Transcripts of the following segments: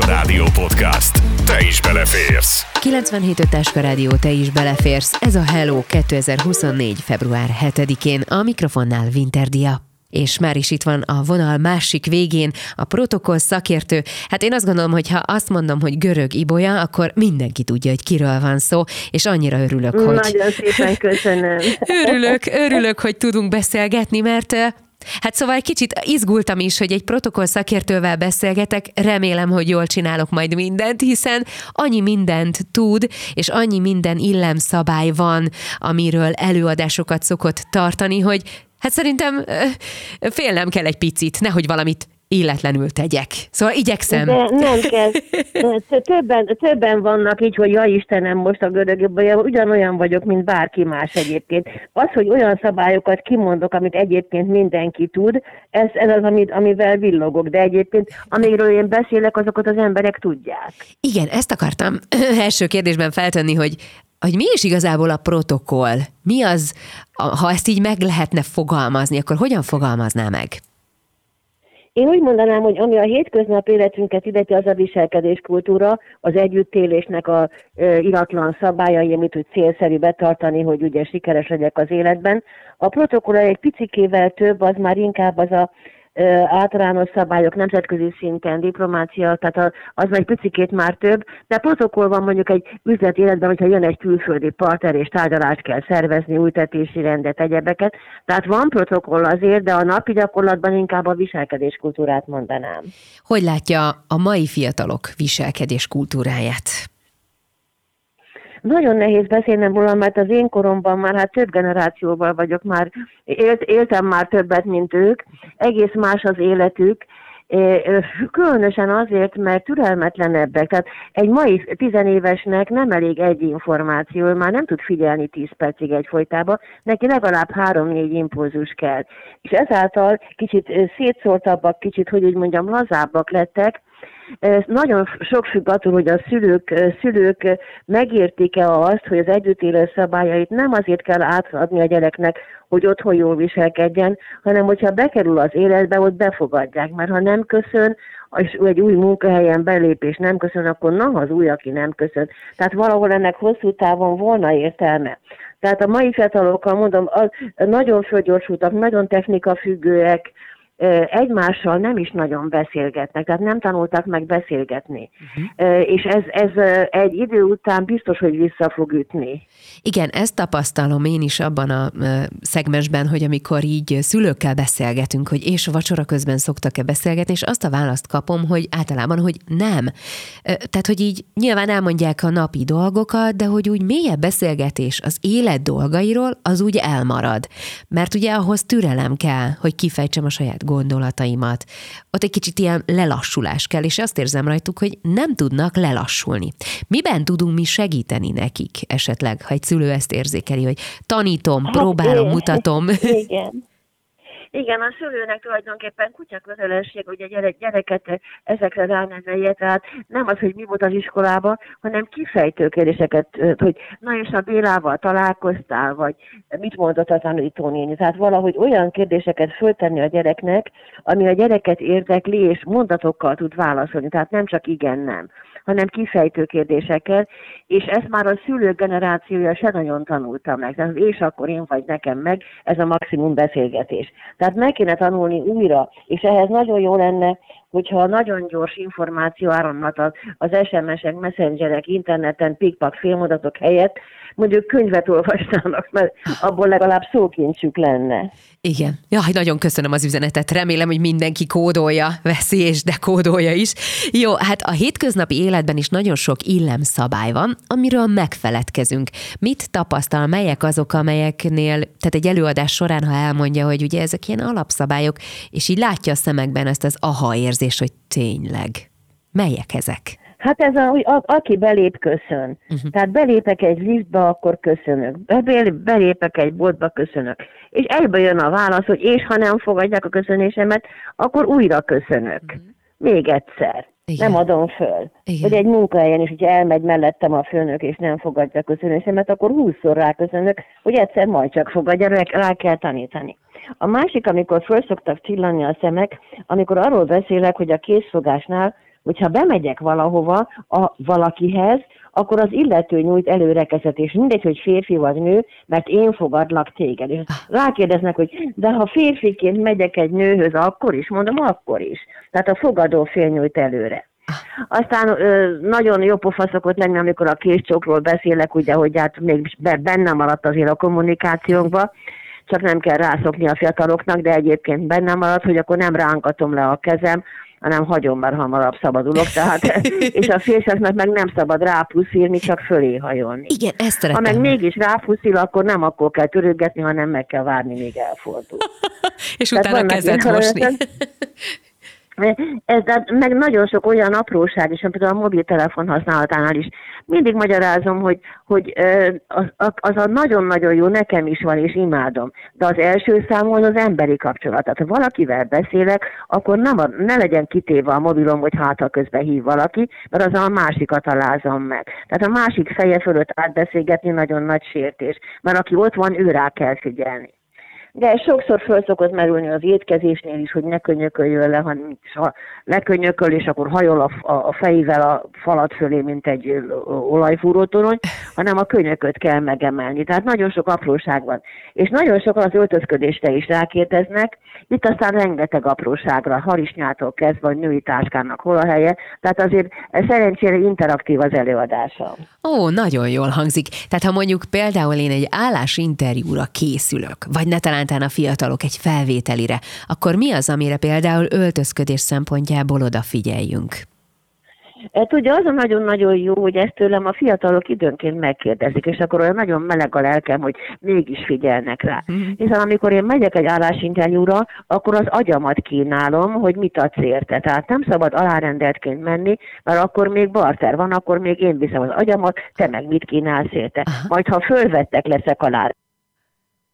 Táska Rádió Podcast. Te is beleférsz. 97 Táska Rádió, te is beleférsz. Ez a Hello 2024. február 7-én. A mikrofonnál Winterdia és már is itt van a vonal másik végén a protokoll szakértő. Hát én azt gondolom, hogy ha azt mondom, hogy görög ibolya, akkor mindenki tudja, hogy kiről van szó, és annyira örülök, hogy... Nagyon szépen köszönöm. örülök, örülök, hogy tudunk beszélgetni, mert Hát szóval egy kicsit izgultam is, hogy egy protokoll szakértővel beszélgetek, remélem, hogy jól csinálok majd mindent, hiszen annyi mindent tud, és annyi minden illemszabály van, amiről előadásokat szokott tartani, hogy Hát szerintem félnem kell egy picit, nehogy valamit illetlenül tegyek. Szóval igyekszem. De nem kell. Többen, többen vannak így, hogy ja Istenem, most a görögöbben ugyanolyan vagyok, mint bárki más egyébként. Az, hogy olyan szabályokat kimondok, amit egyébként mindenki tud, ez, ez az, amit, amivel villogok, de egyébként amiről én beszélek, azokat az emberek tudják. Igen, ezt akartam első kérdésben feltenni, hogy hogy mi is igazából a protokoll? Mi az, ha ezt így meg lehetne fogalmazni, akkor hogyan fogalmazná meg? Én úgy mondanám, hogy ami a hétköznap életünket illeti, az a viselkedéskultúra, az együttélésnek a e, iratlan szabályai, amit úgy célszerű betartani, hogy ugye sikeres legyek az életben. A protokoll egy picikével több, az már inkább az a általános szabályok nemzetközi szinten, diplomácia, tehát az egy picikét már több, de protokoll van mondjuk egy üzleti életben, hogyha jön egy külföldi partner és tárgyalást kell szervezni, újtetési rendet, egyebeket. Tehát van protokoll azért, de a napi gyakorlatban inkább a viselkedéskultúrát mondanám. Hogy látja a mai fiatalok viselkedéskultúráját? Nagyon nehéz beszélnem róla, mert az én koromban már hát több generációval vagyok már, élt, éltem már többet, mint ők, egész más az életük, Különösen azért, mert türelmetlenebbek. Tehát egy mai tizenévesnek nem elég egy információ, már nem tud figyelni tíz percig egyfolytában, neki legalább három-négy impulzus kell. És ezáltal kicsit szétszórtabbak, kicsit, hogy úgy mondjam, lazábbak lettek, nagyon sok függ attól, hogy a szülők, szülők megértik-e azt, hogy az együttélő szabályait nem azért kell átadni a gyereknek, hogy otthon jól viselkedjen, hanem hogyha bekerül az életbe, ott befogadják, mert ha nem köszön, és egy új munkahelyen belépés nem köszön, akkor na, az új, aki nem köszön. Tehát valahol ennek hosszú távon volna értelme. Tehát a mai fiatalokkal mondom, az nagyon fölgyorsultak, nagyon technikafüggőek, egymással nem is nagyon beszélgetnek, tehát nem tanultak meg beszélgetni. Uh-huh. És ez, ez egy idő után biztos, hogy vissza fog ütni. Igen, ezt tapasztalom én is abban a szegmensben, hogy amikor így szülőkkel beszélgetünk, hogy és vacsora közben szoktak-e beszélgetni, és azt a választ kapom, hogy általában, hogy nem. Tehát, hogy így nyilván elmondják a napi dolgokat, de hogy úgy mélyebb beszélgetés az élet dolgairól, az úgy elmarad. Mert ugye ahhoz türelem kell, hogy kifejtsem a saját gondolataimat. Ott egy kicsit ilyen lelassulás kell, és azt érzem rajtuk, hogy nem tudnak lelassulni. Miben tudunk mi segíteni nekik esetleg, ha egy szülő ezt érzékeli, hogy tanítom, hát próbálom, én, mutatom. Igen. Igen, a szülőnek tulajdonképpen kutya kötelesség, hogy a gyerek, gyereket ezekre ránevelje, tehát nem az, hogy mi volt az iskolában, hanem kifejtő kérdéseket, hogy na és a Bélával találkoztál, vagy mit mondott a tanítónéni. Tehát valahogy olyan kérdéseket föltenni a gyereknek, ami a gyereket érdekli, és mondatokkal tud válaszolni, tehát nem csak igen-nem hanem kifejtő kérdésekkel, és ezt már a szülő generációja se nagyon tanulta meg. Tehát és akkor én vagy nekem meg, ez a maximum beszélgetés. Tehát meg kéne tanulni újra, és ehhez nagyon jó lenne, hogyha nagyon gyors információ áramlat az SMS-ek, messengerek, interneten, pikpak, filmodatok helyett mondjuk könyvet olvasnának, mert abból legalább szókincsük lenne. Igen. Jaj, nagyon köszönöm az üzenetet. Remélem, hogy mindenki kódolja, veszi és dekódolja is. Jó, hát a hétköznapi életben is nagyon sok illemszabály van, amiről megfeledkezünk. Mit tapasztal, melyek azok, amelyeknél, tehát egy előadás során, ha elmondja, hogy ugye ezek ilyen alapszabályok, és így látja a szemekben ezt az aha érzés, hogy tényleg. Melyek ezek? Hát ez a, hogy a, aki belép, köszön. Uh-huh. Tehát belépek egy liftbe, akkor köszönök. Belépek egy boltba, köszönök. És egybe jön a válasz, hogy és ha nem fogadják a köszönésemet, akkor újra köszönök. Uh-huh. Még egyszer. Igen. Nem adom föl. Igen. Vagy egy munkahelyen is, hogyha elmegy mellettem a főnök, és nem fogadja a köszönésemet, akkor húszszor ráköszönök, hogy egyszer majd csak fogadja, rá kell tanítani. A másik, amikor föl szoktak csillani a szemek, amikor arról beszélek, hogy a készfogásnál hogyha bemegyek valahova a valakihez, akkor az illető nyújt előrekezetés. Mindegy, hogy férfi vagy nő, mert én fogadlak téged. És rákérdeznek, hogy de ha férfiként megyek egy nőhöz, akkor is? Mondom, akkor is. Tehát a fogadó fél nyújt előre. Aztán ö, nagyon jó pofa szokott lenni, amikor a késcsókról beszélek, ugye, hogy hát még benne maradt azért a kommunikációnkba, csak nem kell rászokni a fiataloknak, de egyébként benne maradt, hogy akkor nem rángatom le a kezem, hanem hagyom, mert hamarabb szabadulok, tehát, és a férfiaknak meg nem szabad rápuszírni, csak fölé hajolni. Igen, ezt Ha meg mégis rápuszil, akkor nem akkor kell törögetni, hanem meg kell várni, míg elfordul. és utána kezet mosni. Ez, de meg nagyon sok olyan apróság is, például a mobiltelefon használatánál is. Mindig magyarázom, hogy, hogy az, az a nagyon-nagyon jó, nekem is van, és imádom. De az első számú az emberi kapcsolat. Tehát ha valakivel beszélek, akkor nem a, ne legyen kitéve a mobilom, hogy hát ha közben hív valaki, mert az a másikat alázom meg. Tehát a másik feje fölött átbeszélgetni nagyon nagy sértés. Mert aki ott van, ő rá kell figyelni. De sokszor föl szokott merülni az étkezésnél is, hogy ne könyököljön le, hanem ha lekönyököl, és akkor hajol a, a, a fejével a falat fölé, mint egy olajfúrótorony, hanem a könyököt kell megemelni. Tehát nagyon sok apróság van. És nagyon sokan az öltözködésre is rákérdeznek, itt aztán rengeteg apróságra, harisnyától kezdve, vagy női táskának hol a helye, tehát azért szerencsére interaktív az előadása. Ó, nagyon jól hangzik. Tehát ha mondjuk például én egy állásinterjúra készülök, vagy ne talán a fiatalok egy felvételire, akkor mi az, amire például öltözködés szempontjából odafigyeljünk? Hát ugye az a nagyon-nagyon jó, hogy ezt tőlem a fiatalok időnként megkérdezik, és akkor olyan nagyon meleg a lelkem, hogy mégis figyelnek rá. Mm. Hiszen amikor én megyek egy állásinterjúra, akkor az agyamat kínálom, hogy mit adsz érte. Tehát nem szabad alárendeltként menni, mert akkor még barter van, akkor még én viszem az agyamat, te meg mit kínálsz érte. Majd ha fölvettek leszek alá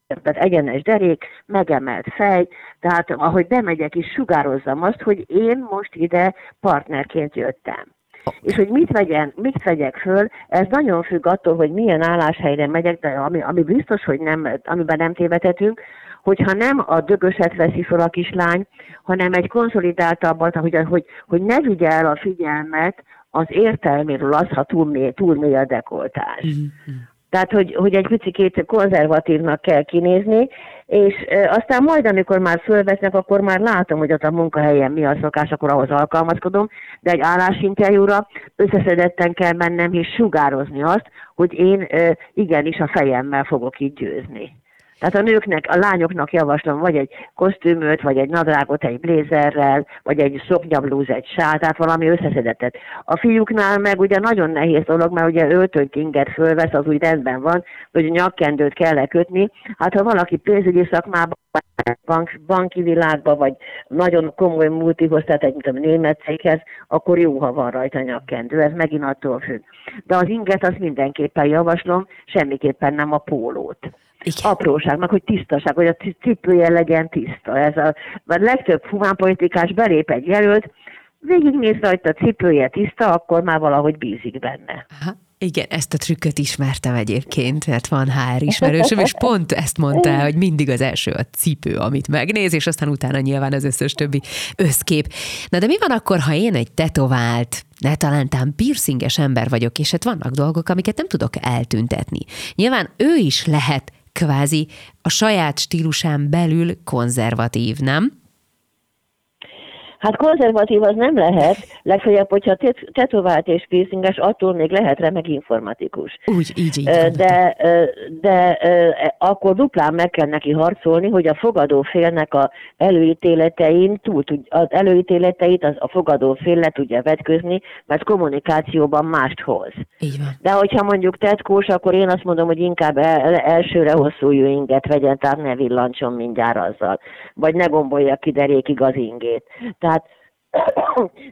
tehát egyenes derék, megemelt fej, tehát ahogy bemegyek is sugározzam azt, hogy én most ide partnerként jöttem. És hogy mit vegyen, mit vegyek föl, ez nagyon függ attól, hogy milyen álláshelyre megyek, de ami, ami biztos, hogy nem, amiben nem tévedhetünk, hogyha nem a dögöset veszi fel a kislány, hanem egy konszolidáltabbat, hogy, hogy, hogy ne vigye el a figyelmet az értelméről az, ha túl mély, túl mély a dekoltás. Mm-hmm. Tehát, hogy, hogy egy picit konzervatívnak kell kinézni, és aztán majd, amikor már fölvesznek, akkor már látom, hogy ott a munkahelyen mi a szokás, akkor ahhoz alkalmazkodom, de egy állásinterjúra összeszedetten kell mennem és sugározni azt, hogy én igenis a fejemmel fogok így győzni. Tehát a nőknek, a lányoknak javaslom vagy egy kosztümöt, vagy egy nadrágot egy blézerrel, vagy egy szoknyablúz, egy sál, tehát valami összeszedettet. A fiúknál meg ugye nagyon nehéz dolog, mert ugye öltönyt inget fölvesz, az úgy rendben van, hogy nyakkendőt kell kötni. Hát ha valaki pénzügyi szakmában, bank, banki világban, vagy nagyon komoly multihoz, tehát egy mint a német céghez, akkor jó, ha van rajta nyakkendő, ez megint attól függ. De az inget az mindenképpen javaslom, semmiképpen nem a pólót. Igen. apróságnak, hogy tisztaság, hogy a cipője legyen tiszta. Ez a, mert legtöbb humánpolitikás belép egy jelölt, végignéz rajta a cipője tiszta, akkor már valahogy bízik benne. Aha. Igen, ezt a trükköt ismertem egyébként, mert van HR ismerősöm, és pont ezt mondta, hogy mindig az első a cipő, amit megnéz, és aztán utána nyilván az összes többi összkép. Na de mi van akkor, ha én egy tetovált, ne talántán piercinges ember vagyok, és hát vannak dolgok, amiket nem tudok eltüntetni. Nyilván ő is lehet kvázi a saját stílusán belül konzervatív, nem? Hát konzervatív az nem lehet, legfeljebb, hogyha tetovált és piercinges, attól még lehet remek informatikus. Úgy, így, így. De, de akkor duplán meg kell neki harcolni, hogy a fogadó félnek a előítéletein túl tud, az előítéleteit az a fogadó fél le tudja vetközni, mert kommunikációban mást hoz. Így van. De hogyha mondjuk tetkós, akkor én azt mondom, hogy inkább el, elsőre hosszú inget vegyen, tehát ne villancson mindjárt azzal. Vagy ne gombolja ki derékig az ingét. Tehát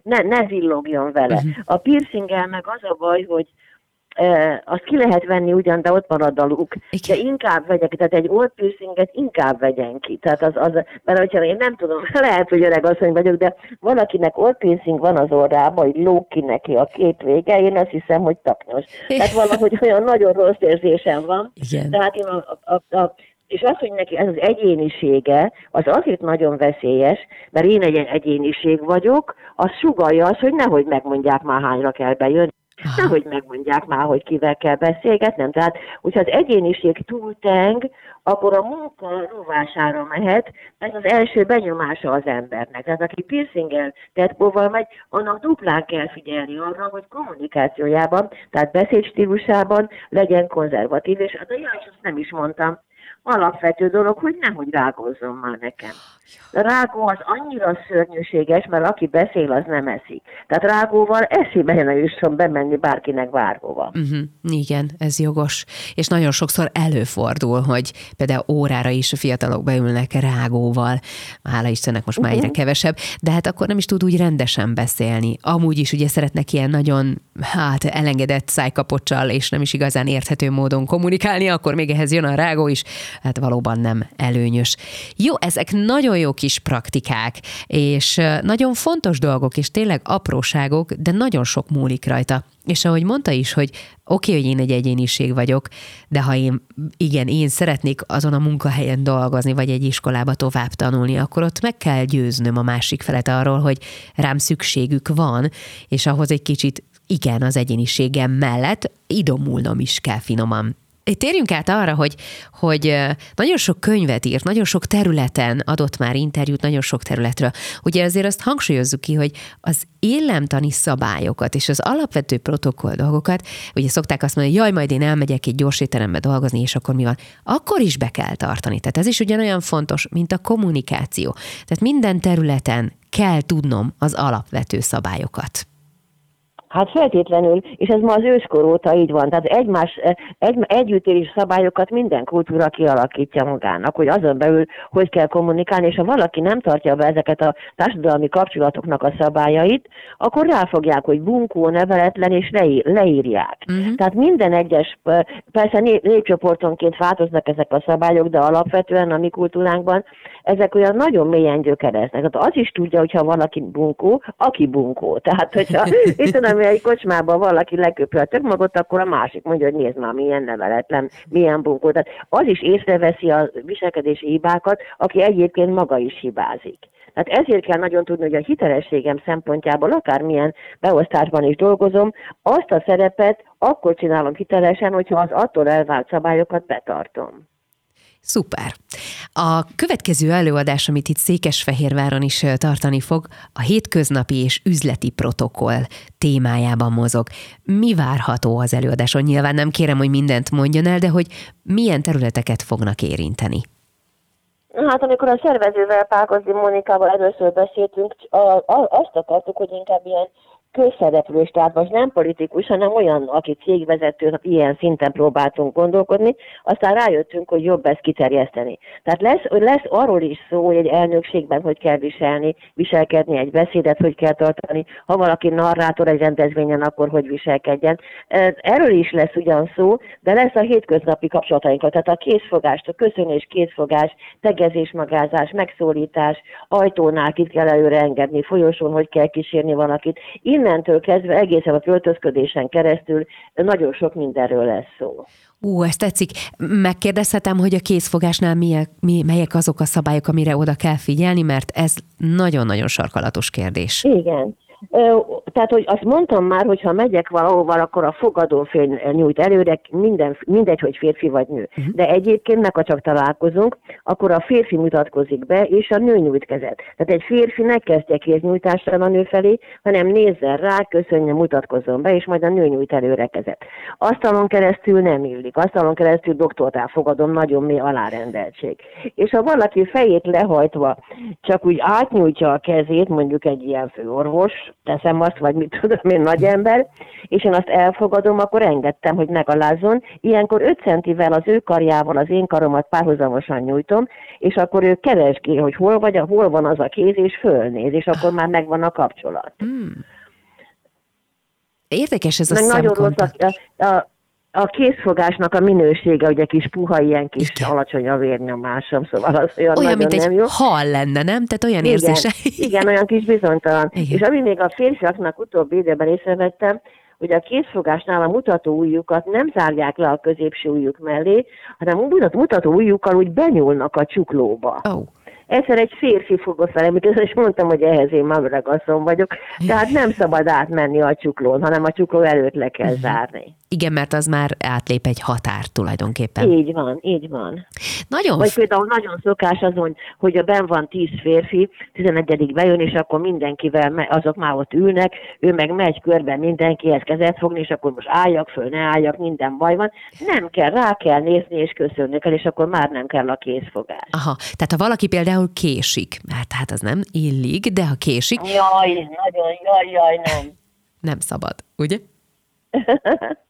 ne, ne villogjon vele. Uh-huh. A piercinggel meg az a baj, hogy e, azt ki lehet venni ugyan, de ott marad a luk. De inkább vegyek, tehát egy old piercinget inkább vegyen ki. Tehát az, az, mert hogyha én nem tudom, lehet, hogy öreg asszony vagyok, de valakinek old piercing van az orrában, hogy lók ki neki a két vége, én azt hiszem, hogy taknyos. Tehát valahogy olyan nagyon rossz érzésem van. Igen. Tehát én a, a, a és az, hogy neki ez az egyénisége, az azért nagyon veszélyes, mert én egy egyéniség vagyok, az sugalja az, hogy nehogy megmondják már hányra kell bejönni. Aha. Nehogy megmondják már, hogy kivel kell beszélgetnem. Tehát, hogyha az egyéniség túlteng, akkor a munka rovására mehet, ez az első benyomása az embernek. Tehát aki piercinggel tetkóval megy, annak duplán kell figyelni arra, hogy kommunikációjában, tehát beszédstílusában legyen konzervatív, és hát a jaj, azt nem is mondtam, alapvető dolog, hogy nehogy rágózzon már nekem. Rágó az annyira szörnyűséges, mert aki beszél, az nem eszik. Tehát rágóval eszébe jön jusson bemenni bárkinek bárhova. Uh-huh. Igen, ez jogos. És nagyon sokszor előfordul, hogy például órára is a fiatalok beülnek rágóval. Hála Istennek most már uh-huh. egyre kevesebb, de hát akkor nem is tud úgy rendesen beszélni. Amúgy is ugye szeretnek ilyen nagyon hát elengedett szájkapocsal, és nem is igazán érthető módon kommunikálni, akkor még ehhez jön a rágó is, hát valóban nem előnyös. Jó, ezek nagyon jó kis praktikák, és nagyon fontos dolgok, és tényleg apróságok, de nagyon sok múlik rajta. És ahogy mondta is, hogy oké, okay, hogy én egy egyéniség vagyok, de ha én, igen, én szeretnék azon a munkahelyen dolgozni, vagy egy iskolába tovább tanulni, akkor ott meg kell győznöm a másik felet arról, hogy rám szükségük van, és ahhoz egy kicsit igen, az egyéniségem mellett idomulnom is kell finoman. Térjünk át arra, hogy, hogy nagyon sok könyvet írt, nagyon sok területen adott már interjút, nagyon sok területről. Ugye azért azt hangsúlyozzuk ki, hogy az illemtani szabályokat és az alapvető protokoll dolgokat, ugye szokták azt mondani, hogy jaj, majd én elmegyek egy gyors étterembe dolgozni, és akkor mi van? Akkor is be kell tartani. Tehát ez is ugyanolyan fontos, mint a kommunikáció. Tehát minden területen kell tudnom az alapvető szabályokat. Hát feltétlenül, és ez ma az őskor óta így van. Tehát egymás, egy, együttélés szabályokat minden kultúra kialakítja magának, hogy azon belül hogy kell kommunikálni, és ha valaki nem tartja be ezeket a társadalmi kapcsolatoknak a szabályait, akkor ráfogják, hogy bunkó, neveletlen, és leír, leírják. Uh-huh. Tehát minden egyes, persze népcsoportonként változnak ezek a szabályok, de alapvetően a mi kultúránkban ezek olyan nagyon mélyen gyökereznek. Hát az is tudja, hogyha valaki bunkó, aki bunkó. Tehát, hogyha itt tudom, egy kocsmában valaki leköpő a magot, akkor a másik mondja, hogy nézd már, milyen neveletlen, milyen bunkó. Tehát az is észreveszi a viselkedési hibákat, aki egyébként maga is hibázik. Tehát ezért kell nagyon tudni, hogy a hitelességem szempontjából, akármilyen beosztásban is dolgozom, azt a szerepet akkor csinálom hitelesen, hogyha az attól elvált szabályokat betartom. Szuper. A következő előadás, amit itt Székesfehérváron is tartani fog, a hétköznapi és üzleti protokoll témájában mozog. Mi várható az előadáson? Nyilván nem kérem, hogy mindent mondjon el, de hogy milyen területeket fognak érinteni? Hát amikor a szervezővel, Pákozdi Mónikával először beszéltünk, azt akartuk, hogy inkább ilyen közszereplős, tehát most nem politikus, hanem olyan, aki cégvezető, ilyen szinten próbáltunk gondolkodni, aztán rájöttünk, hogy jobb ezt kiterjeszteni. Tehát lesz, lesz arról is szó, hogy egy elnökségben hogy kell viselni, viselkedni, egy beszédet hogy kell tartani, ha valaki narrátor egy rendezvényen, akkor hogy viselkedjen. Erről is lesz ugyan szó, de lesz a hétköznapi kapcsolatainkat, tehát a készfogást, a köszönés, készfogás, tegezés, magázás, megszólítás, ajtónál kit kell előre engedni, folyosón hogy kell kísérni valakit. Innen innentől kezdve egészen a költözködésen keresztül nagyon sok mindenről lesz szó. Ú, ezt tetszik. Megkérdezhetem, hogy a készfogásnál milyen, mi, melyek azok a szabályok, amire oda kell figyelni, mert ez nagyon-nagyon sarkalatos kérdés. Igen. Tehát, hogy azt mondtam már, hogy ha megyek valahova, akkor a fogadófél nyújt előre, minden, mindegy, hogy férfi vagy nő. Uh-huh. De egyébként meg, ha csak találkozunk, akkor a férfi mutatkozik be, és a nő nyújt kezet. Tehát egy férfi ne kezdje kéznyújtással a nő felé, hanem nézzen rá, köszönje, mutatkozzon be, és majd a nő nyújt előre kezet. Asztalon keresztül nem illik, asztalon keresztül doktortál fogadom, nagyon mély alárendeltség. És ha valaki fejét lehajtva csak úgy átnyújtja a kezét, mondjuk egy ilyen főorvos, teszem azt, vagy mit tudom én, nagy ember, és én azt elfogadom, akkor engedtem, hogy megalázzon. Ilyenkor 5 centivel az ő karjával az én karomat párhuzamosan nyújtom, és akkor ő keresgél, hogy hol, vagy, hol van az a kéz, és fölnéz, és akkor már megvan a kapcsolat. Hmm. Érdekes ez a Meg nagyon rossz a, a, a készfogásnak a minősége, ugye kis puha, ilyen kis Igen. alacsony a vérnyomásom, szóval az olyan, olyan mint egy jó. hal lenne, nem? Tehát olyan igen, érzése. Igen, olyan kis bizonytalan. Igen. És ami még a férfiaknak utóbbi időben észrevettem, hogy a készfogásnál a mutató ujjukat nem zárják le a középső ujjuk mellé, hanem a mutató ujjukkal úgy benyúlnak a csuklóba. Oh. Egyszer egy férfi fogott velem, és mondtam, hogy ehhez én mamragaszom vagyok. Tehát nem szabad átmenni a csuklón, hanem a csukló előtt le kell zárni. Igen, mert az már átlép egy határ tulajdonképpen. Így van, így van. Nagyon Vagy például nagyon szokás azon, hogy a ben van tíz férfi, 11 bejön, és akkor mindenkivel, me- azok már ott ülnek, ő meg megy körbe mindenkihez kezet fogni, és akkor most álljak föl, ne álljak, minden baj van. Nem kell, rá kell nézni, és köszönni kell, és akkor már nem kell a készfogás. Aha, tehát ha valaki például késik, hát, hát az nem illik, de ha késik, Jaj, nagyon, jaj, jaj, nem. nem szabad, ugye?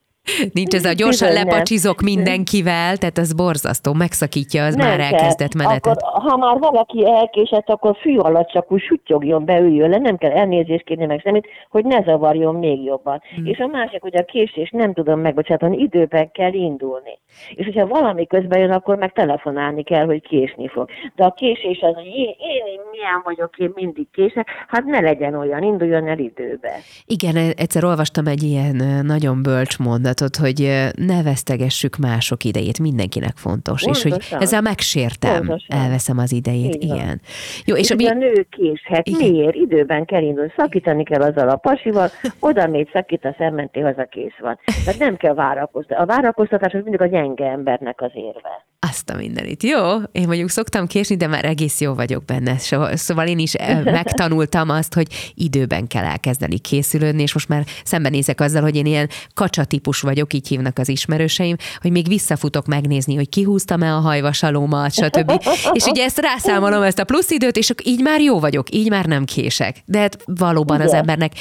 Nincs ez a gyorsan Bizony nem. lepacsizok mindenkivel, tehát az borzasztó, megszakítja, az már kell. elkezdett menetet. Akkor, ha már valaki elkésett, akkor fű alatt csak úgy sutyogjon, beüljön le, nem kell elnézést kérni meg semmit, hogy ne zavarjon még jobban. Hmm. És a másik, hogy a késés nem tudom megbocsátani, időben kell indulni. És hogyha valami közben jön, akkor meg telefonálni kell, hogy késni fog. De a késés az, hogy én, én, milyen vagyok, én mindig kések, hát ne legyen olyan, induljon el időbe. Igen, egyszer olvastam egy ilyen nagyon bölcs mondatot, hogy ne vesztegessük mások idejét, mindenkinek fontos. És hogy Pontosan. ezzel megsértem, Pontosan. elveszem az idejét, igen. Jó, és És ami, a nő késhet. Igen. Miért? Időben kell indulni. Szakítani kell azzal a pasival, oda még szakít a szemmenté, haza kész van. Tehát nem kell várakoztatni. A várakoztatás az mindig a gyenge embernek az érve. Azt a mindenit. Jó, én mondjuk szoktam késni, de már egész jó vagyok benne. Szóval én is megtanultam azt, hogy időben kell elkezdeni készülődni, és most már szembenézek azzal, hogy én ilyen kacsa típus vagyok, így hívnak az ismerőseim, hogy még visszafutok megnézni, hogy kihúztam-e a hajvasalómat, stb. és ugye ezt rászámolom, ezt a plusz időt, és így már jó vagyok, így már nem kések. De hát valóban az Igen. embernek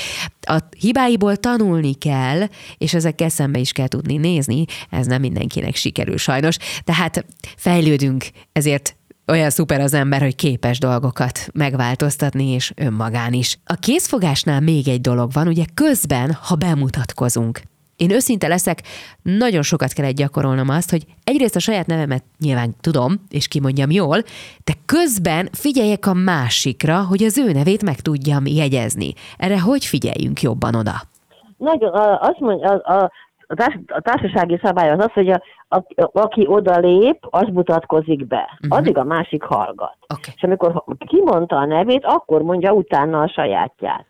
a hibáiból tanulni kell, és ezekkel szembe is kell tudni nézni, ez nem mindenkinek sikerül sajnos. Tehát fejlődünk, ezért olyan szuper az ember, hogy képes dolgokat megváltoztatni, és önmagán is. A készfogásnál még egy dolog van, ugye közben, ha bemutatkozunk. Én őszinte leszek, nagyon sokat kellett gyakorolnom azt, hogy egyrészt a saját nevemet nyilván tudom, és kimondjam jól, de közben figyeljek a másikra, hogy az ő nevét meg tudjam jegyezni. Erre hogy figyeljünk jobban oda? Nagyon, azt mondja, a, a, a, társ, a társasági szabály az az, hogy a, a, aki odalép, az mutatkozik be. Uh-huh. Addig a másik hallgat. Oké. És amikor kimondta a nevét, akkor mondja utána a sajátját.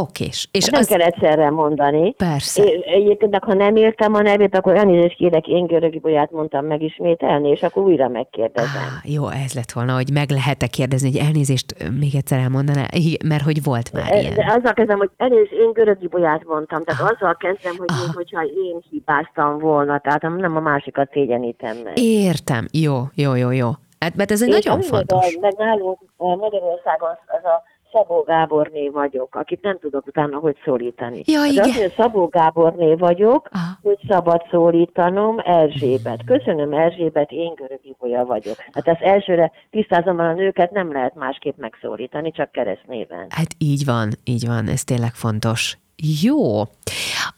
Okés. És nem az... kell egyszerre mondani. Persze. É- Egyébként, ha nem értem a nevét, akkor elnézést kérek, én görögi bolyát mondtam megismételni, és akkor újra megkérdezem. Ah, jó, ez lett volna, hogy meg lehet-e kérdezni, hogy elnézést még egyszer elmondaná, mert hogy volt már ilyen. De azzal kezdem, hogy elnézést, én görögi bolyát mondtam, tehát azzal kezdem, hogy én, hogyha én hibáztam volna, tehát nem a másikat szégyenítem meg. Értem. Jó, jó, jó, jó. Hát, mert ez egy És nagyon fontos. Meg, nálunk Magyarországon az a Szabó Gáborné vagyok, akit nem tudok utána hogy szólítani. Ja, Az igen. Az, hogy Szabó Gáborné vagyok, Aha. hogy szabad szólítanom Erzsébet. Köszönöm Erzsébet, én görögi bolya vagyok. Hát ezt elsőre tisztázom, a nőket nem lehet másképp megszólítani, csak keresztnéven. Hát így van, így van, ez tényleg fontos. Jó.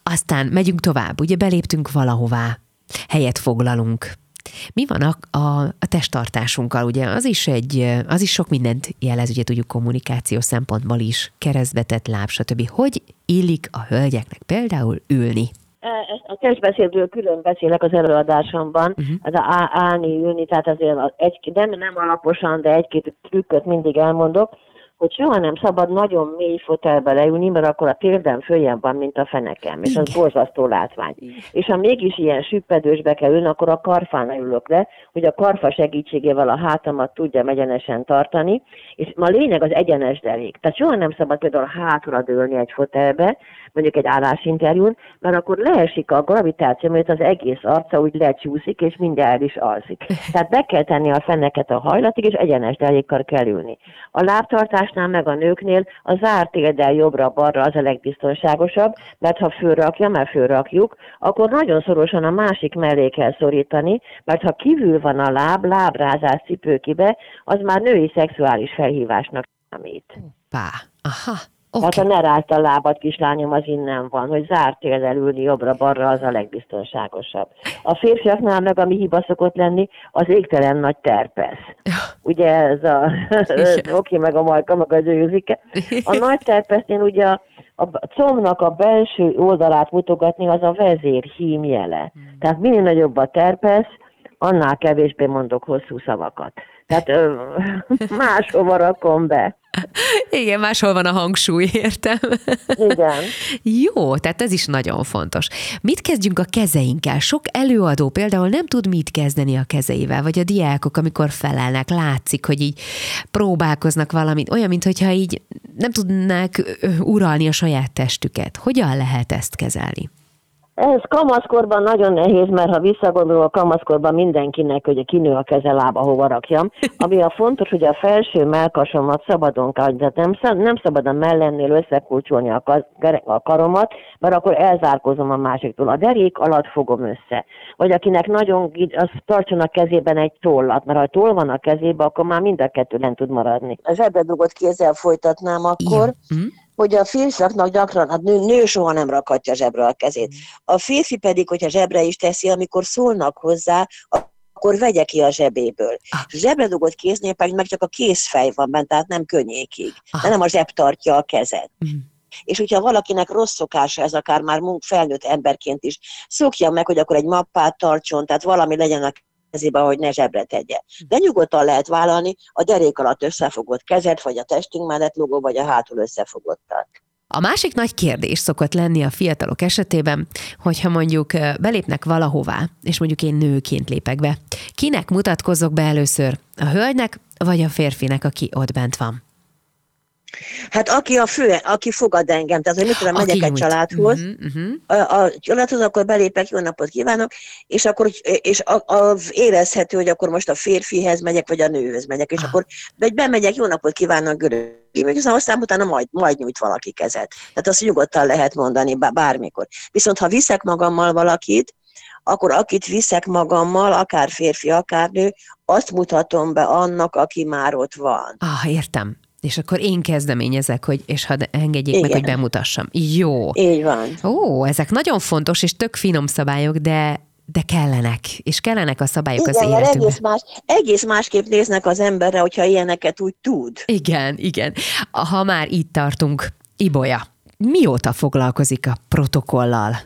Aztán megyünk tovább, ugye beléptünk valahová, helyet foglalunk. Mi van a, a, a testtartásunkkal? Ugye az is egy, az is sok mindent jelez, ugye tudjuk kommunikáció szempontból is, keresztbetett láb, stb. Hogy illik a hölgyeknek például ülni? E, ezt A testbeszédről külön beszélek az előadásomban, uh-huh. ez a á- állni, ülni, tehát azért az egy, nem, nem alaposan, de egy-két trükköt mindig elmondok, hogy soha nem szabad nagyon mély fotelbe leülni, mert akkor a térdem följebb van, mint a fenekem, és az borzasztó látvány. És ha mégis ilyen süppedősbe kell ülni, akkor a karfán ülök le, hogy a karfa segítségével a hátamat tudjam egyenesen tartani, és a lényeg az egyenes derék. Tehát soha nem szabad például hátra dőlni egy fotelbe, mondjuk egy állásinterjún, mert akkor leesik a gravitáció, mert az egész arca úgy lecsúszik, és mindjárt el is alszik. Tehát be kell tenni a feneket a hajlatig, és egyenes derékkal kell ülni. A lábtartásnál meg a nőknél a zárt térdel jobbra-balra az a legbiztonságosabb, mert ha fölrakja, mert fölrakjuk, akkor nagyon szorosan a másik mellé kell szorítani, mert ha kívül van a láb, lábrázás cipőkibe, az már női szexuális felhívásnak számít. Pá, aha, Okay. oké. Hát ha ne rázt a lábad, kislányom, az innen van, hogy zárt térdel ülni jobbra-balra, az a legbiztonságosabb. A férfiaknál meg, ami hiba szokott lenni, az égtelen nagy terpesz. Ugye ez a oké, meg a majka, meg az őzike. A nagy terpesznél ugye a, a combnak a belső oldalát mutogatni, az a vezér hímjele. Hmm. Tehát minél nagyobb a terpesz, annál kevésbé mondok hosszú szavakat. Tehát ö, máshova rakom be. Igen, máshol van a hangsúly, értem. Igen. Jó, tehát ez is nagyon fontos. Mit kezdjünk a kezeinkkel? Sok előadó például nem tud mit kezdeni a kezeivel, vagy a diákok, amikor felelnek, látszik, hogy így próbálkoznak valamit, olyan, mintha így nem tudnák uralni a saját testüket. Hogyan lehet ezt kezelni? Ez kamaszkorban nagyon nehéz, mert ha visszagondolok, kamaszkorban mindenkinek, hogy kinő a keze lába, hova rakjam. Ami a fontos, hogy a felső melkasomat szabadon kell, de nem, nem szabad a mellennél összekulcsolni a, a karomat, mert akkor elzárkozom a másiktól. A derék alatt fogom össze. Vagy akinek nagyon, az tartson a kezében egy tollat, mert ha toll van a kezében, akkor már mind a kettő nem tud maradni. A zsebre dugott kézzel folytatnám akkor. Ja. Hogy a férfiaknak gyakran, hát nő, nő soha nem rakhatja zsebre a kezét. A férfi pedig, hogyha zsebre is teszi, amikor szólnak hozzá, akkor vegye ki a zsebéből. Ah. Zsebre dugott kéznél pedig meg csak a kézfej van bent, tehát nem könnyékig. Ah. De nem a zseb tartja a kezet. Mm. És hogyha valakinek rossz szokása ez, akár már felnőtt emberként is, szokja meg, hogy akkor egy mappát tartson, tehát valami legyen a kezébe, hogy ne zsebre tegye. De nyugodtan lehet vállalni a derék alatt összefogott kezet, vagy a testünk mellett logó, vagy a hátul összefogottat. A másik nagy kérdés szokott lenni a fiatalok esetében, hogyha mondjuk belépnek valahová, és mondjuk én nőként lépek be. Kinek mutatkozok be először? A hölgynek, vagy a férfinek, aki ott bent van? Hát aki a fő, aki fogad engem, tehát hogy mit tudom, megyek egy családhoz, uh-huh, uh-huh. A, a családhoz, akkor belépek, jó napot kívánok, és akkor és a, a, érezhető, hogy akkor most a férfihez megyek, vagy a nőhöz megyek, és ah. akkor vagy bemegyek, jó napot kívánok, görög. Aztán utána majd, majd nyújt valaki kezet. Tehát azt nyugodtan lehet mondani bármikor. Viszont ha viszek magammal valakit, akkor akit viszek magammal, akár férfi, akár nő, azt mutatom be annak, aki már ott van. Ah, értem. És akkor én kezdeményezek, hogy, és ha engedjék Igen. meg, hogy bemutassam. Jó. Így van. Ó, ezek nagyon fontos és tök finom szabályok, de de kellenek, és kellenek a szabályok igen, az életünkben. Egész, más, egész másképp néznek az emberre, hogyha ilyeneket úgy tud. Igen, igen. Ha már itt tartunk, Ibolya, mióta foglalkozik a protokollal?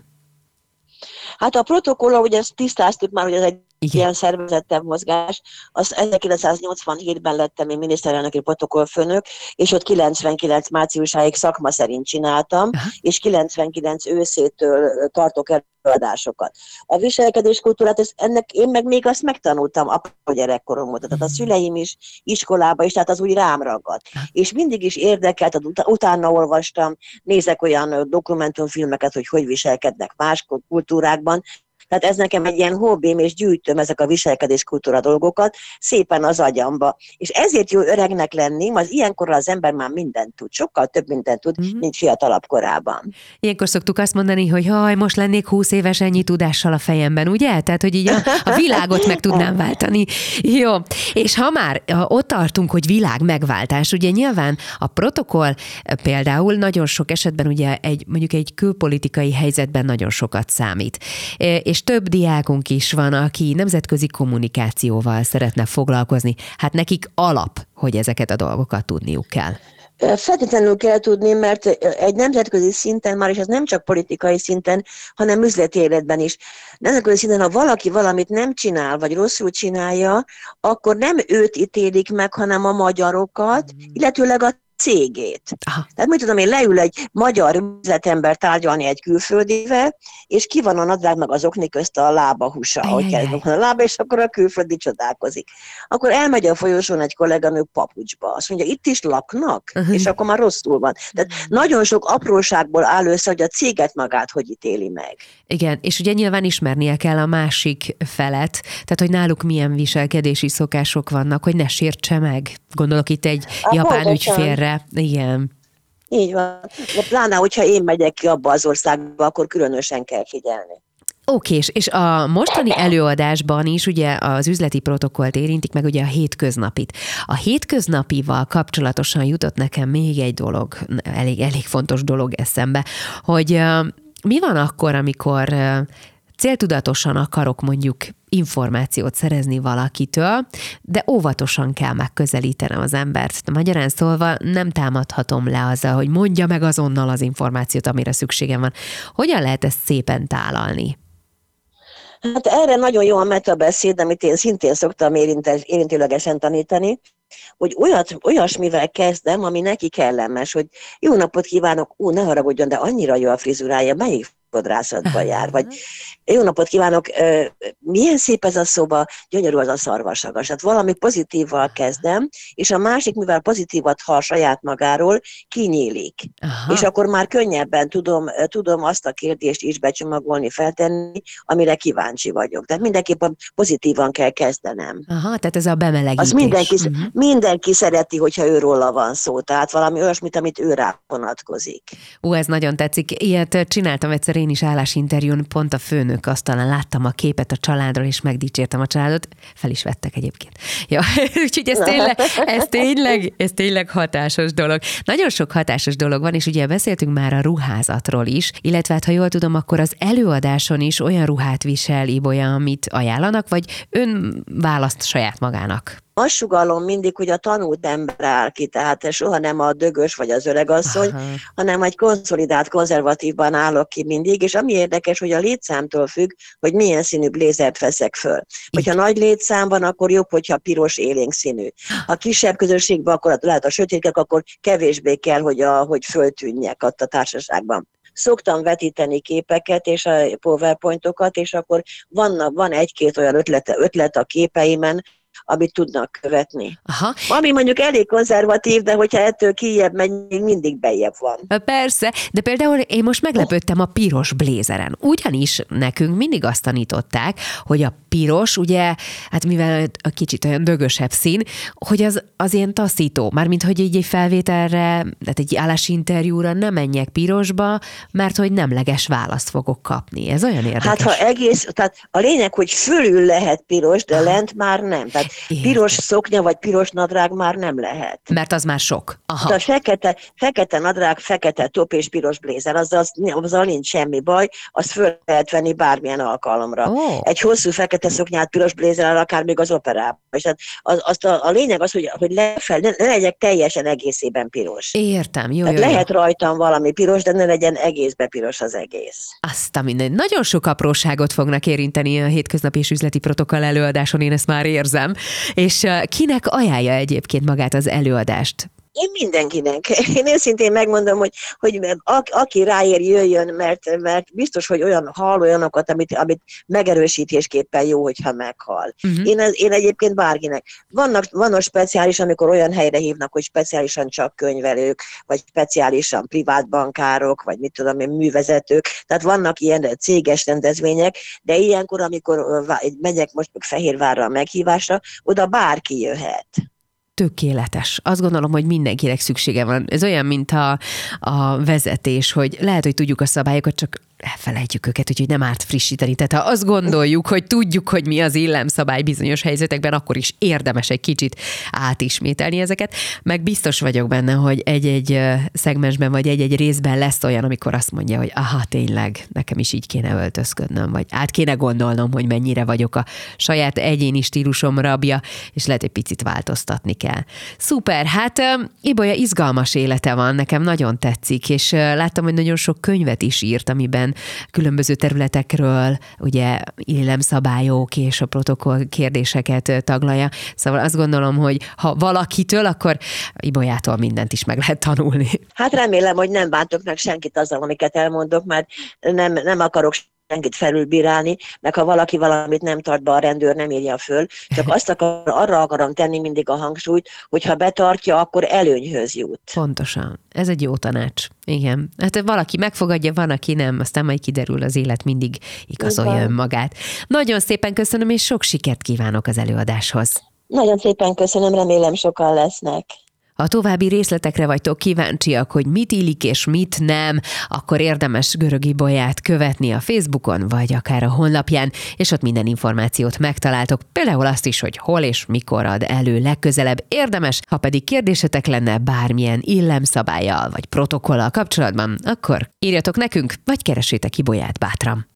Hát a protokollal, ugye ezt tisztáztuk már, hogy ez egy igen. ilyen szervezettebb mozgás. Az 1987-ben lettem én miniszterelnöki protokollfőnök, és ott 99 márciusáig szakma szerint csináltam, Aha. és 99 őszétől tartok előadásokat. A viselkedés kultúrát, ez, ennek én meg még azt megtanultam a gyerekkorom óta, tehát a hmm. szüleim is iskolába is, tehát az úgy rám ragadt. És mindig is érdekelt, ut- utána olvastam, nézek olyan dokumentumfilmeket, hogy hogy viselkednek más kultúrákban, tehát ez nekem egy ilyen hobbim, és gyűjtöm ezek a viselkedéskultúra dolgokat szépen az agyamba. És ezért jó öregnek lenni, az ilyenkor az ember már mindent tud, sokkal több mindent tud, mm-hmm. mint fiatalabb korában. Ilyenkor szoktuk azt mondani, hogy haj, most lennék húsz éves ennyi tudással a fejemben, ugye? Tehát, hogy így a, a világot meg tudnám váltani. Jó, és ha már ott tartunk, hogy világ megváltás, ugye nyilván a protokoll például nagyon sok esetben ugye egy, mondjuk egy külpolitikai helyzetben nagyon sokat számít. És több diákunk is van, aki nemzetközi kommunikációval szeretne foglalkozni. Hát nekik alap, hogy ezeket a dolgokat tudniuk kell. Feltétlenül kell tudni, mert egy nemzetközi szinten már, és ez nem csak politikai szinten, hanem üzleti életben is. Nemzetközi szinten, ha valaki valamit nem csinál, vagy rosszul csinálja, akkor nem őt ítélik meg, hanem a magyarokat, mm. illetőleg a cégét. Aha. Tehát mit tudom én, leül egy magyar üzletember tárgyalni egy külföldivel, és ki van a nadrág meg az okni közt a lába húsa, hogy kell a lába, és akkor a külföldi csodálkozik. Akkor elmegy a folyosón egy kolléganő papucsba. Azt mondja, itt is laknak, uh-huh. és akkor már rosszul van. Tehát uh-huh. nagyon sok apróságból áll össze, hogy a céget magát hogy ítéli meg. Igen, és ugye nyilván ismernie kell a másik felet, tehát hogy náluk milyen viselkedési szokások vannak, hogy ne sértse meg. Gondolok itt egy a japán ügyfélre, igen. Így van. De pláne, hogyha én megyek ki abba az országba, akkor különösen kell figyelni. Oké, és a mostani előadásban is ugye az üzleti protokollt érintik, meg ugye a hétköznapit. A hétköznapival kapcsolatosan jutott nekem még egy dolog, elég, elég fontos dolog eszembe, hogy mi van akkor, amikor céltudatosan akarok mondjuk információt szerezni valakitől, de óvatosan kell megközelítenem az embert. Magyarán szólva nem támadhatom le azzal, hogy mondja meg azonnal az információt, amire szükségem van. Hogyan lehet ezt szépen tálalni? Hát erre nagyon jó a metabeszéd, amit én szintén szoktam érintőlegesen tanítani, hogy olyat, olyasmivel kezdem, ami neki kellemes, hogy jó napot kívánok, ú, ne haragudjon, de annyira jó a frizurája, melyik fodrászatba jár, vagy jó napot kívánok, milyen szép ez a szoba, gyönyörű az a szarvasagas. Tehát valami pozitívval kezdem, és a másik, mivel pozitívat hall saját magáról, kinyílik. Aha. És akkor már könnyebben tudom, tudom azt a kérdést is becsomagolni, feltenni, amire kíváncsi vagyok. Tehát mindenképpen pozitívan kell kezdenem. Aha, tehát ez a bemelegítés. Az mindenki, uh-huh. mindenki szereti, hogyha őróla van szó, tehát valami olyasmit, amit ő rá vonatkozik. Ó, ez nagyon tetszik. Ilyet csináltam egyszer én is állásinterjún, pont a főnök asztalán láttam a képet a családról, és megdicsértem a családot, fel is vettek egyébként. Ja, úgyhogy ez tényleg, ez, tényleg, ez tényleg hatásos dolog. Nagyon sok hatásos dolog van, és ugye beszéltünk már a ruházatról is, illetve hát, ha jól tudom, akkor az előadáson is olyan ruhát visel Ibolya, amit ajánlanak, vagy ön választ saját magának? Azt sugalom mindig, hogy a tanult ember áll ki, tehát soha nem a dögös vagy az öregasszony, Aha. hanem egy konszolidált, konzervatívban állok ki mindig, és ami érdekes, hogy a létszámtól függ, hogy milyen színű blézert veszek föl. Hogyha nagy létszám van, akkor jobb, hogyha piros élénk színű. Ha kisebb közösségben, akkor lehet a sötétkek, akkor kevésbé kell, hogy, a, hogy föltűnjek ott a társaságban szoktam vetíteni képeket és a powerpointokat, és akkor vannak, van egy-két olyan ötlete, ötlet a képeimen, amit tudnak követni. Aha. Ami mondjuk elég konzervatív, de hogyha ettől kijebb megy, még mindig bejebb van. Persze, de például én most meglepődtem a piros blézeren. Ugyanis nekünk mindig azt tanították, hogy a piros, ugye, hát mivel a kicsit olyan dögösebb szín, hogy az, az ilyen taszító, mármint hogy így egy felvételre, tehát egy állásinterjúra nem menjek pirosba, mert hogy nemleges választ fogok kapni. Ez olyan érdekes. Hát ha egész, tehát a lényeg, hogy fölül lehet piros, de lent már nem. Tehát piros szoknya vagy piros nadrág már nem lehet. Mert az már sok. Aha. De a fekete, fekete nadrág, fekete top és piros blézer, az, az, azzal nincs semmi baj, azt föl lehet venni bármilyen alkalomra. Oh. Egy hosszú fekete szoknyát piros blézerrel, akár még az operában. És hát az, azt a, a, lényeg az, hogy, hogy lefel, ne, ne legyek teljesen egészében piros. Értem, jó, jó, jó. Lehet rajtam valami piros, de ne legyen egészbe piros az egész. Azt a minden. Nagyon sok apróságot fognak érinteni a hétköznapi és üzleti protokoll előadáson, én ezt már érzem. És kinek ajánlja egyébként magát az előadást? Én mindenkinek. Én őszintén megmondom, hogy, hogy aki ráér, jöjjön, mert, mert biztos, hogy olyan hall olyanokat, amit, amit megerősítésképpen jó, hogyha meghal. Uh-huh. Én, én egyébként bárkinek. Vannak, vannak speciális, amikor olyan helyre hívnak, hogy speciálisan csak könyvelők, vagy speciálisan privátbankárok, vagy mit tudom én, művezetők. Tehát vannak ilyen céges rendezvények, de ilyenkor, amikor megyek most Fehérvárra a meghívásra, oda bárki jöhet tökéletes. Azt gondolom, hogy mindenkinek szüksége van. Ez olyan, mint a, a vezetés, hogy lehet, hogy tudjuk a szabályokat, csak elfelejtjük őket, úgyhogy nem árt frissíteni. Tehát ha azt gondoljuk, hogy tudjuk, hogy mi az illemszabály bizonyos helyzetekben, akkor is érdemes egy kicsit átismételni ezeket. Meg biztos vagyok benne, hogy egy-egy szegmensben vagy egy-egy részben lesz olyan, amikor azt mondja, hogy aha, tényleg, nekem is így kéne öltözködnöm, vagy át kéne gondolnom, hogy mennyire vagyok a saját egyéni stílusom rabja, és lehet, egy picit változtatni kell. Szuper, hát Ibolya izgalmas élete van, nekem nagyon tetszik, és láttam, hogy nagyon sok könyvet is írt, amiben különböző területekről, ugye illemszabályok és a protokoll kérdéseket taglalja. Szóval azt gondolom, hogy ha valakitől, akkor Ibolyától mindent is meg lehet tanulni. Hát remélem, hogy nem bántok meg senkit azzal, amiket elmondok, mert nem, nem akarok senkit felülbírálni, meg ha valaki valamit nem tart be, a rendőr nem írja föl, csak azt akar, arra akarom tenni mindig a hangsúlyt, hogy ha betartja, akkor előnyhöz jut. Pontosan. Ez egy jó tanács. Igen. Hát valaki megfogadja, van, aki nem, aztán majd kiderül, az élet mindig igazolja önmagát. Nagyon szépen köszönöm, és sok sikert kívánok az előadáshoz. Nagyon szépen köszönöm, remélem sokan lesznek. Ha további részletekre vagytok kíváncsiak, hogy mit illik és mit nem, akkor érdemes Görögi Bolyát követni a Facebookon, vagy akár a honlapján, és ott minden információt megtaláltok, például azt is, hogy hol és mikor ad elő legközelebb érdemes, ha pedig kérdésetek lenne bármilyen illemszabályjal vagy protokollal kapcsolatban, akkor írjatok nekünk, vagy keresétek Ibolyát bátran.